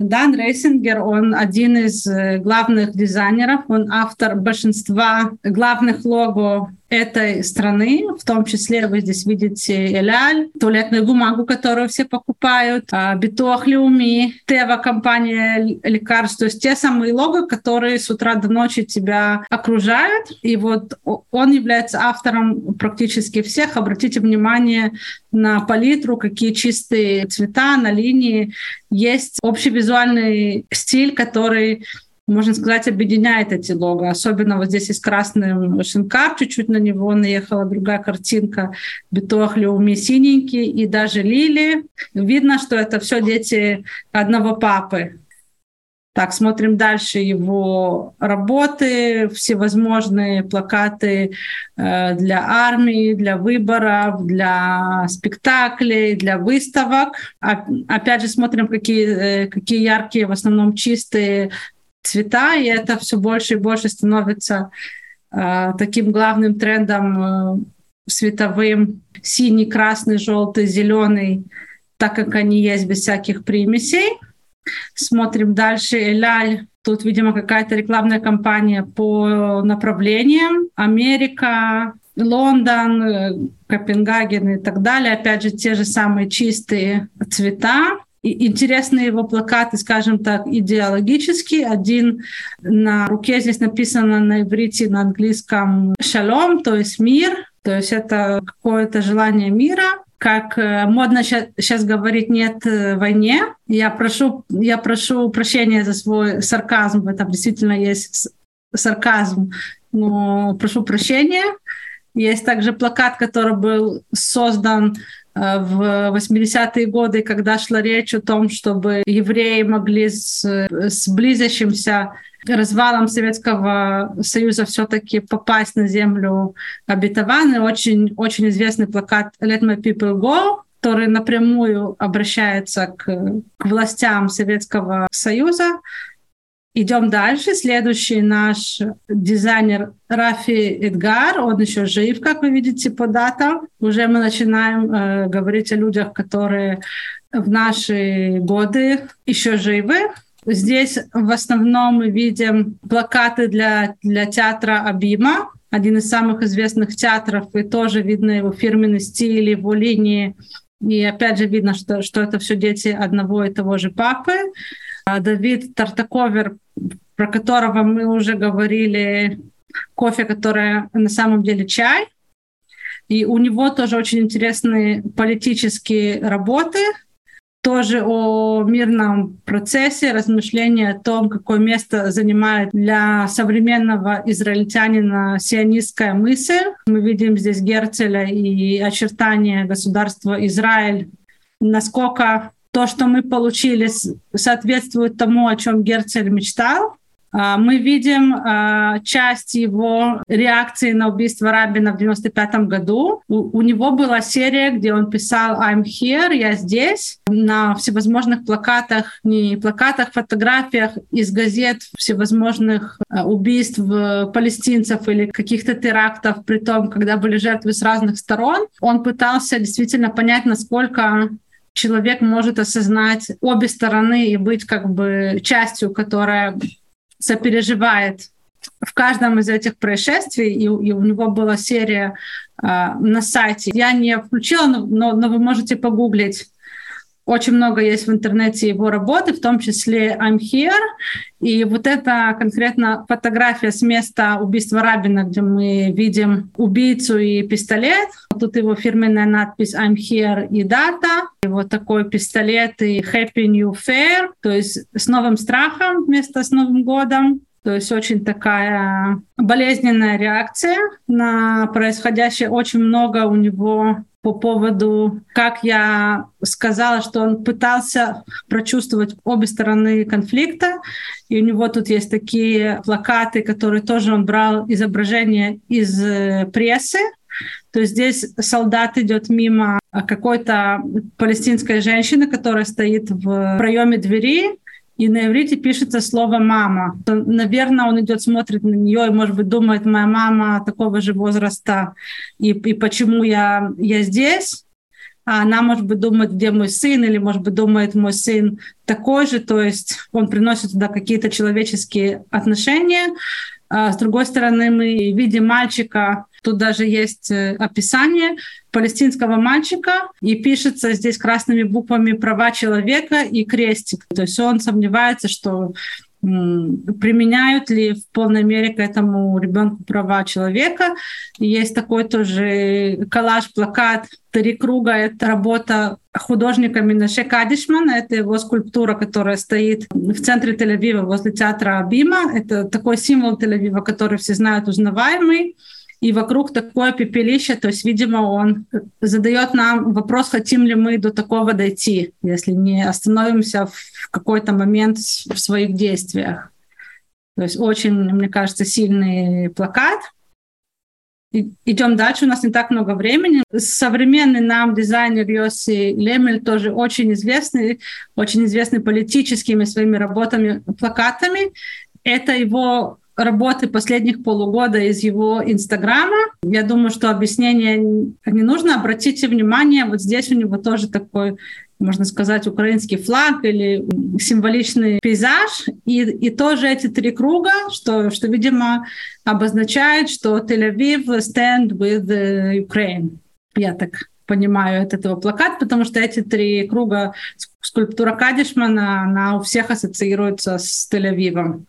Дан Рейсингер, он один из э, главных дизайнеров, он автор большинства главных лого этой страны, в том числе вы здесь видите Эль Аль, туалетную бумагу, которую все покупают, а, Битуах Леуми, Тева компания лекарств, то есть те самые лого, которые с утра до ночи тебя окружают. И вот он является автором практически всех. Обратите внимание на палитру, какие чистые цвета на линии. Есть общий визуальный стиль, который можно сказать, объединяет эти лого. Особенно вот здесь есть красный шинкар, чуть-чуть на него наехала другая картинка, битуах Леуми синенький и даже лили. Видно, что это все дети одного папы. Так, смотрим дальше его работы, всевозможные плакаты э, для армии, для выборов, для спектаклей, для выставок. Опять же, смотрим, какие, э, какие яркие, в основном чистые цвета, и это все больше и больше становится э, таким главным трендом э, световым. Синий, красный, желтый, зеленый, так как они есть без всяких примесей. Смотрим дальше. Эляль. Тут, видимо, какая-то рекламная кампания по направлениям. Америка, Лондон, э, Копенгаген и так далее. Опять же, те же самые чистые цвета интересны его плакаты, скажем так, идеологические. Один на руке здесь написано на иврите, на английском «шалом», то есть «мир», то есть это какое-то желание мира, как э, модно сейчас говорить «нет э, войне». Я прошу, я прошу прощения за свой сарказм, в этом действительно есть сарказм, но прошу прощения. Есть также плакат, который был создан в 80-е годы, когда шла речь о том, чтобы евреи могли с, с близящимся развалом Советского Союза все-таки попасть на землю обетованную. Очень, очень известный плакат «Let my people go», который напрямую обращается к, к властям Советского Союза. Идем дальше. Следующий наш дизайнер Рафи Эдгар, он еще жив, как вы видите по датам. Уже мы начинаем э, говорить о людях, которые в наши годы еще живы. Здесь в основном мы видим плакаты для, для театра Абима, один из самых известных театров, и тоже видно его фирменный стиль, его линии. И опять же видно, что, что это все дети одного и того же папы. А Давид Тартаковер, про которого мы уже говорили, кофе, который на самом деле чай. И у него тоже очень интересные политические работы, тоже о мирном процессе, размышления о том, какое место занимает для современного израильтянина сионистская мысль. Мы видим здесь Герцеля и очертания государства Израиль, насколько то, что мы получили, соответствует тому, о чем Герцель мечтал. А, мы видим а, часть его реакции на убийство Рабина в 95 году. У, у него была серия, где он писал «I'm here», «Я здесь», на всевозможных плакатах, не плакатах, фотографиях из газет всевозможных а, убийств палестинцев или каких-то терактов, при том, когда были жертвы с разных сторон. Он пытался действительно понять, насколько человек может осознать обе стороны и быть как бы частью, которая сопереживает в каждом из этих происшествий, и, и у него была серия э, на сайте. Я не включила, но, но вы можете погуглить. Очень много есть в интернете его работы, в том числе I'm Here. И вот это конкретно фотография с места убийства Рабина, где мы видим убийцу и пистолет. Тут его фирменная надпись I'm Here и дата. И вот такой пистолет и Happy New Fair, то есть с новым страхом вместо с Новым годом. То есть очень такая болезненная реакция на происходящее. Очень много у него по поводу, как я сказала, что он пытался прочувствовать обе стороны конфликта. И у него тут есть такие плакаты, которые тоже он брал изображения из э, прессы. То есть здесь солдат идет мимо какой-то палестинской женщины, которая стоит в проеме двери, и на иврите пишется слово «мама». Наверное, он идет, смотрит на нее и, может быть, думает, моя мама такого же возраста, и, и почему я, я здесь. А она, может быть, думает, где мой сын, или, может быть, думает, мой сын такой же, то есть он приносит туда какие-то человеческие отношения. А с другой стороны, мы видим мальчика, тут даже есть э, описание палестинского мальчика, и пишется здесь красными буквами «права человека» и крестик. То есть он сомневается, что применяют ли в полной мере к этому ребенку права человека. Есть такой тоже коллаж-плакат «Три круга» — это работа художника Минаше Кадишмана. Это его скульптура, которая стоит в центре Тель-Авива возле театра Абима. Это такой символ Тель-Авива, который все знают, узнаваемый и вокруг такое пепелище, то есть, видимо, он задает нам вопрос, хотим ли мы до такого дойти, если не остановимся в какой-то момент в своих действиях. То есть очень, мне кажется, сильный плакат. Идем дальше, у нас не так много времени. Современный нам дизайнер Йоси Лемель тоже очень известный, очень известный политическими своими работами, плакатами. Это его работы последних полугода из его Инстаграма. Я думаю, что объяснение не нужно. Обратите внимание, вот здесь у него тоже такой можно сказать, украинский флаг или символичный пейзаж. И, и тоже эти три круга, что, что, видимо, обозначает, что Тель-Авив stand with Ukraine. Я так понимаю этот его плакат, потому что эти три круга скульптура Кадишмана, она у всех ассоциируется с Тель-Авивом.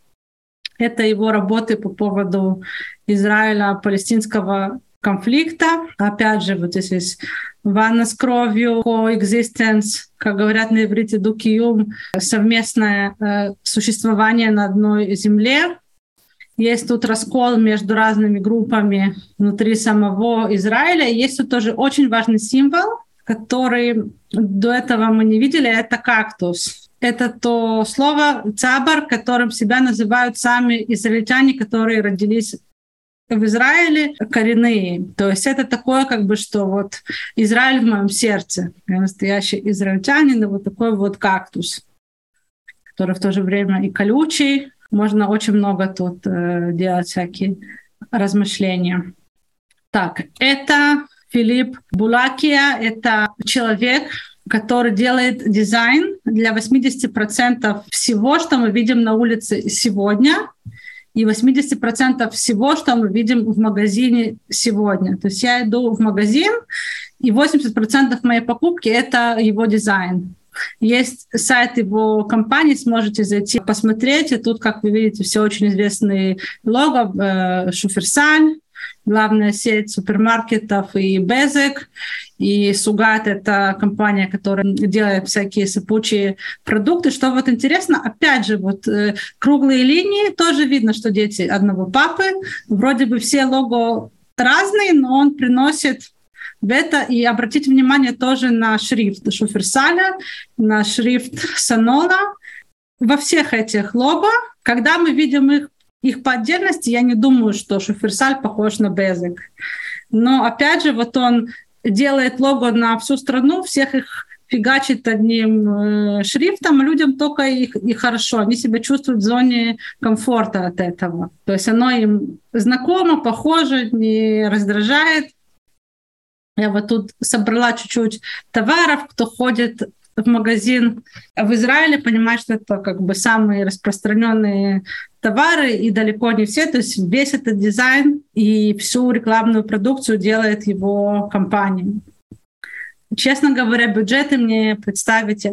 Это его работы по поводу Израиля-палестинского конфликта. Опять же, вот здесь ванна с кровью, coexistence, как говорят на иврите, дукиюм, совместное э, существование на одной земле. Есть тут раскол между разными группами внутри самого Израиля. Есть тут тоже очень важный символ, который до этого мы не видели, это кактус это то слово «цабар», которым себя называют сами израильтяне, которые родились в Израиле коренные. То есть это такое, как бы, что вот Израиль в моем сердце. Я настоящий израильтянин, и вот такой вот кактус, который в то же время и колючий. Можно очень много тут э, делать всякие размышления. Так, это Филипп Булакия, это человек, который делает дизайн для 80% всего, что мы видим на улице сегодня, и 80% всего, что мы видим в магазине сегодня. То есть я иду в магазин, и 80% моей покупки — это его дизайн. Есть сайт его компании, сможете зайти посмотреть. И тут, как вы видите, все очень известные лого. Э, Шуферсаль, главная сеть супермаркетов и Безек. И Сугат — это компания, которая делает всякие сыпучие продукты. Что вот интересно, опять же, вот э, круглые линии, тоже видно, что дети одного папы. Вроде бы все лого разные, но он приносит это. И обратите внимание тоже на шрифт Шуферсаля, на шрифт Санона. во всех этих лого, когда мы видим их, их по отдельности, я не думаю, что Шуферсаль похож на Безик. Но опять же, вот он делает лого на всю страну, всех их фигачит одним э, шрифтом, людям только их и хорошо, они себя чувствуют в зоне комфорта от этого. То есть оно им знакомо, похоже, не раздражает. Я вот тут собрала чуть-чуть товаров, кто ходит в магазин в Израиле, понимает, что это как бы самые распространенные товары, и далеко не все. То есть весь этот дизайн и всю рекламную продукцию делает его компания. Честно говоря, бюджеты мне представить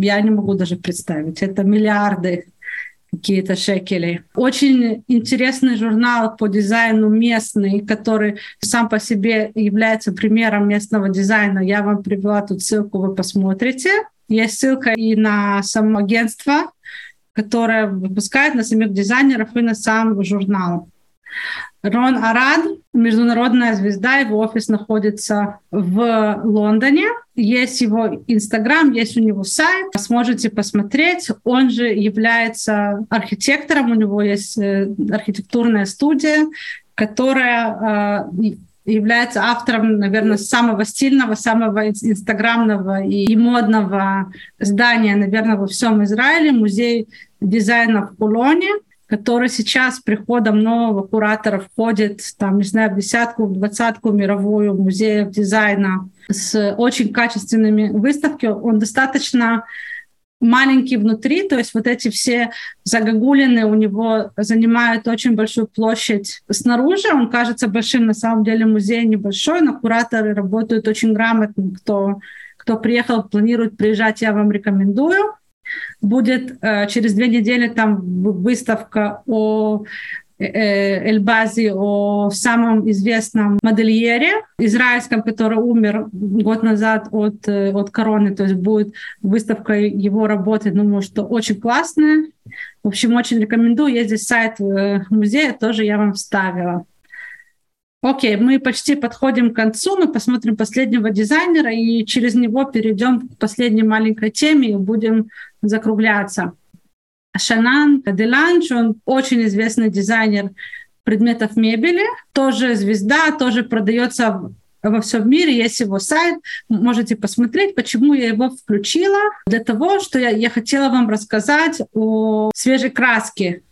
я не могу даже представить. Это миллиарды какие-то шекели. Очень интересный журнал по дизайну местный, который сам по себе является примером местного дизайна. Я вам привела тут ссылку, вы посмотрите. Есть ссылка и на само агентство, которое выпускает на самих дизайнеров и на сам журнал. Рон Арад, международная звезда, его офис находится в Лондоне. Есть его Инстаграм, есть у него сайт, сможете посмотреть. Он же является архитектором, у него есть э, архитектурная студия, которая э, является автором, наверное, самого стильного, самого инстаграмного и модного здания, наверное, во всем Израиле, музей дизайна в Пулоне – который сейчас приходом нового куратора входит, там, не знаю, в десятку, в двадцатку мировую музеев дизайна с очень качественными выставками, он достаточно маленький внутри, то есть вот эти все загогулины у него занимают очень большую площадь снаружи, он кажется большим, на самом деле музей небольшой, но кураторы работают очень грамотно, кто, кто приехал, планирует приезжать, я вам рекомендую. Будет э, через две недели там выставка о э, э, Эльбази, о самом известном модельере израильском, который умер год назад от, от короны. То есть будет выставка его работы, думаю, что очень классная. В общем, очень рекомендую. Есть здесь сайт музея, тоже я вам вставила. Окей, мы почти подходим к концу, мы посмотрим последнего дизайнера и через него перейдем к последней маленькой теме и будем закругляться. Шанан Деланч, он очень известный дизайнер предметов мебели, тоже звезда, тоже продается во всем мире, есть его сайт, можете посмотреть, почему я его включила. Для того, что я, я хотела вам рассказать о свежей краске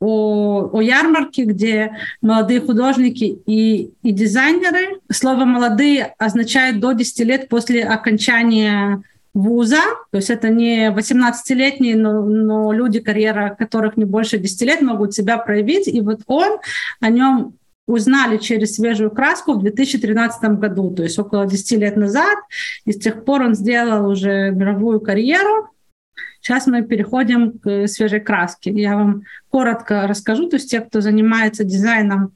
о, о ярмарке, где молодые художники и, и дизайнеры. Слово «молодые» означает до 10 лет после окончания вуза, то есть это не 18-летние, но, но люди, карьера которых не больше 10 лет, могут себя проявить. И вот он, о нем узнали через свежую краску в 2013 году, то есть около 10 лет назад. И с тех пор он сделал уже мировую карьеру. Сейчас мы переходим к свежей краске. Я вам коротко расскажу, то есть те, кто занимается дизайном,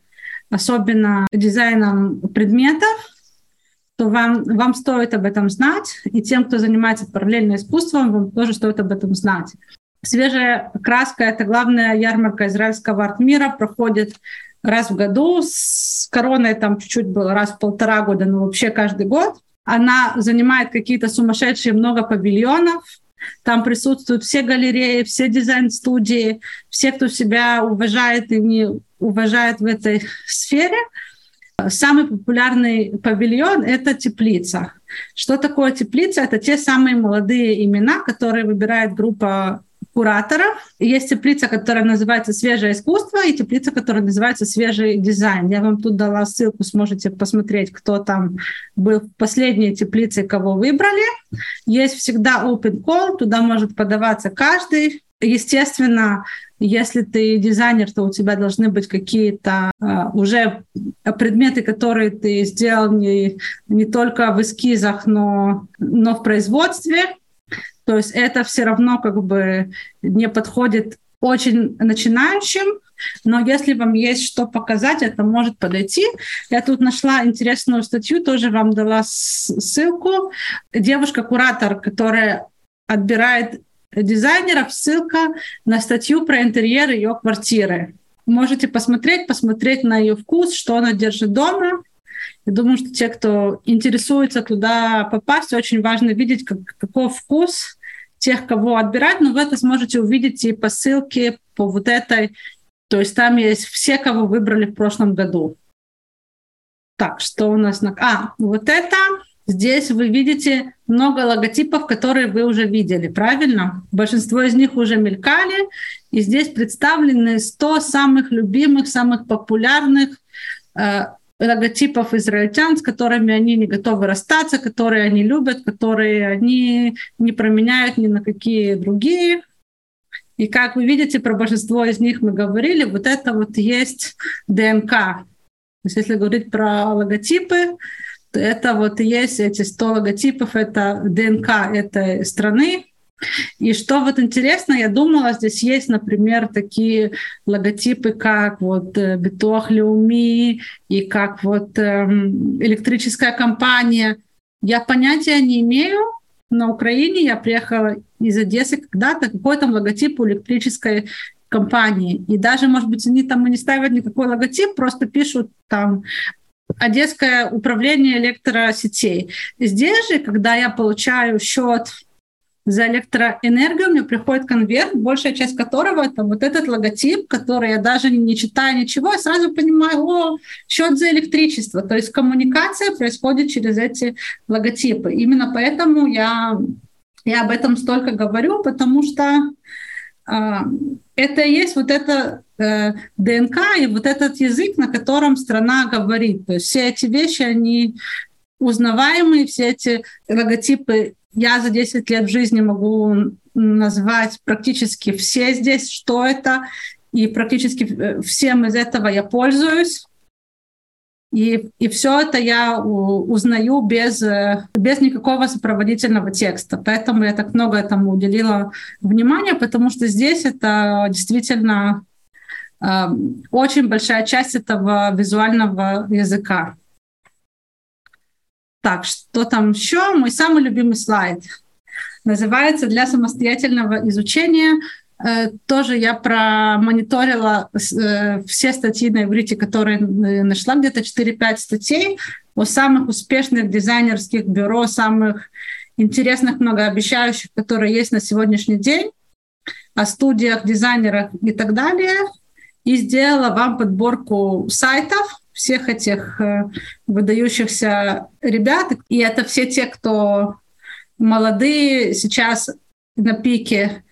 особенно дизайном предметов, то вам, вам стоит об этом знать, и тем, кто занимается параллельным искусством, вам тоже стоит об этом знать. Свежая краска — это главная ярмарка израильского арт-мира, проходит раз в году, с короной там чуть-чуть было раз в полтора года, но вообще каждый год. Она занимает какие-то сумасшедшие много павильонов, там присутствуют все галереи, все дизайн-студии, все, кто себя уважает и не уважает в этой сфере. Самый популярный павильон — это теплица. Что такое теплица? Это те самые молодые имена, которые выбирает группа кураторов. Есть теплица, которая называется «Свежее искусство», и теплица, которая называется «Свежий дизайн». Я вам тут дала ссылку, сможете посмотреть, кто там был в последней теплице, кого выбрали. Есть всегда open call, туда может подаваться каждый. Естественно, если ты дизайнер, то у тебя должны быть какие-то uh, уже предметы, которые ты сделал не, не только в эскизах, но, но в производстве. То есть это все равно как бы не подходит очень начинающим, но если вам есть что показать, это может подойти. Я тут нашла интересную статью, тоже вам дала ссылку. Девушка-куратор, которая отбирает дизайнеров, ссылка на статью про интерьер ее квартиры. Можете посмотреть, посмотреть на ее вкус, что она держит дома, я думаю, что те, кто интересуется туда попасть, очень важно видеть, как, какой вкус тех, кого отбирать, но вы это сможете увидеть и по ссылке по вот этой. То есть там есть все, кого выбрали в прошлом году. Так, что у нас на... А, вот это Здесь вы видите много логотипов, которые вы уже видели, правильно? Большинство из них уже мелькали, и здесь представлены 100 самых любимых, самых популярных э, логотипов израильтян, с которыми они не готовы расстаться, которые они любят, которые они не променяют ни на какие другие. И как вы видите, про большинство из них мы говорили, вот это вот есть ДНК. То есть если говорить про логотипы, это вот есть эти 100 логотипов, это ДНК этой страны. И что вот интересно, я думала, здесь есть, например, такие логотипы, как вот э, Битуах Леуми и как вот эм, электрическая компания. Я понятия не имею, на Украине я приехала из Одессы когда-то, какой там логотип у электрической компании. И даже, может быть, они там и не ставят никакой логотип, просто пишут там Одесское управление электросетей. Здесь же, когда я получаю счет за электроэнергию, мне приходит конверт, большая часть которого это вот этот логотип, который я даже не читаю ничего, я сразу понимаю, о, счет за электричество. То есть коммуникация происходит через эти логотипы. Именно поэтому я, я об этом столько говорю, потому что э, это и есть вот это э, ДНК и вот этот язык, на котором страна говорит. То есть все эти вещи, они узнаваемые, все эти логотипы я за 10 лет в жизни могу назвать практически все здесь, что это, и практически э, всем из этого я пользуюсь. И, и все это я узнаю без, э, без никакого сопроводительного текста. Поэтому я так много этому уделила внимания, потому что здесь это действительно э, очень большая часть этого визуального языка. Так, что там еще? Мой самый любимый слайд. Называется «Для самостоятельного изучения Э, тоже я промониторила э, все статьи на иврите, которые э, нашла, где-то 4-5 статей о самых успешных дизайнерских бюро, самых интересных, многообещающих, которые есть на сегодняшний день, о студиях, дизайнерах и так далее. И сделала вам подборку сайтов всех этих выдающихся ребят. И это все те, кто молодые, сейчас на пике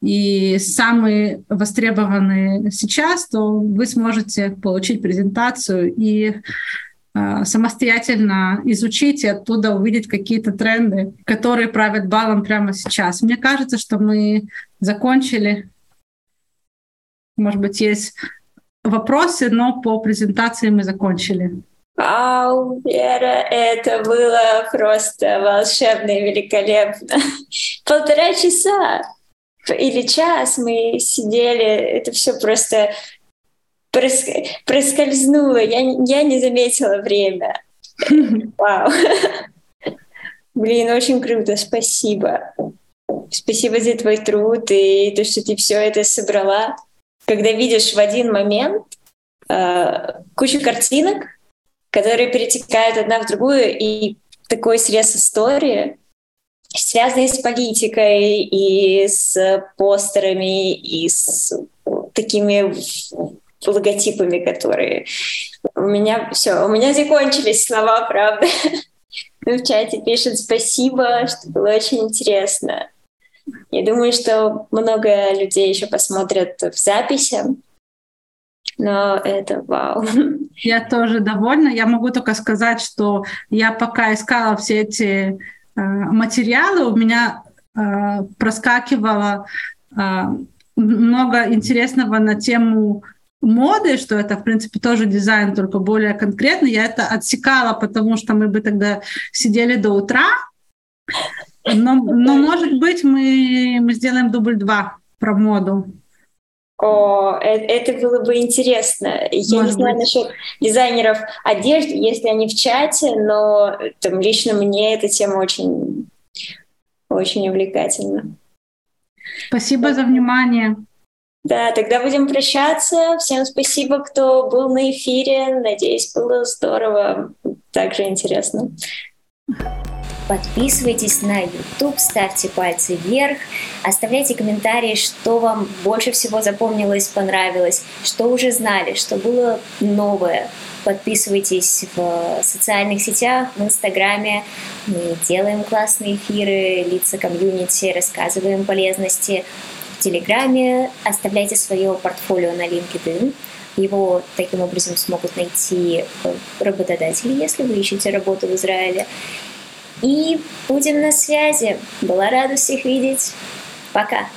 и самые востребованные сейчас, то вы сможете получить презентацию и э, самостоятельно изучить и оттуда увидеть какие-то тренды, которые правят балом прямо сейчас. Мне кажется, что мы закончили. Может быть, есть вопросы, но по презентации мы закончили. Вау, Вера, это было просто волшебно и великолепно. Полтора часа или час мы сидели, это все просто проскользнуло, я, я не заметила время. Вау. Блин, очень круто, спасибо. Спасибо за твой труд и то, что ты все это собрала. Когда видишь в один момент э, кучу картинок, которые перетекают одна в другую, и такой срез истории, связанные с политикой и с постерами, и с такими логотипами, которые у меня все, у меня закончились слова, правда. В чате пишет спасибо, что было очень интересно. Я думаю, что много людей еще посмотрят в записи. Но это вау. Я тоже довольна. Я могу только сказать, что я пока искала все эти Э, материалы у меня э, проскакивало э, много интересного на тему моды, что это, в принципе, тоже дизайн, только более конкретный. Я это отсекала, потому что мы бы тогда сидели до утра. Но, но может быть, мы, мы сделаем дубль два про моду. О, это было бы интересно. Я Может не знаю быть. насчет дизайнеров одежды, если они в чате, но там, лично мне эта тема очень, очень увлекательна. Спасибо за внимание. Да, тогда будем прощаться. Всем спасибо, кто был на эфире. Надеюсь, было здорово, также интересно. Подписывайтесь на YouTube, ставьте пальцы вверх, оставляйте комментарии, что вам больше всего запомнилось, понравилось, что уже знали, что было новое. Подписывайтесь в социальных сетях, в Инстаграме. Мы делаем классные эфиры, лица комьюнити, рассказываем полезности. В Телеграме оставляйте свое портфолио на LinkedIn. Его таким образом смогут найти работодатели, если вы ищете работу в Израиле. И будем на связи. Была рада всех видеть. Пока.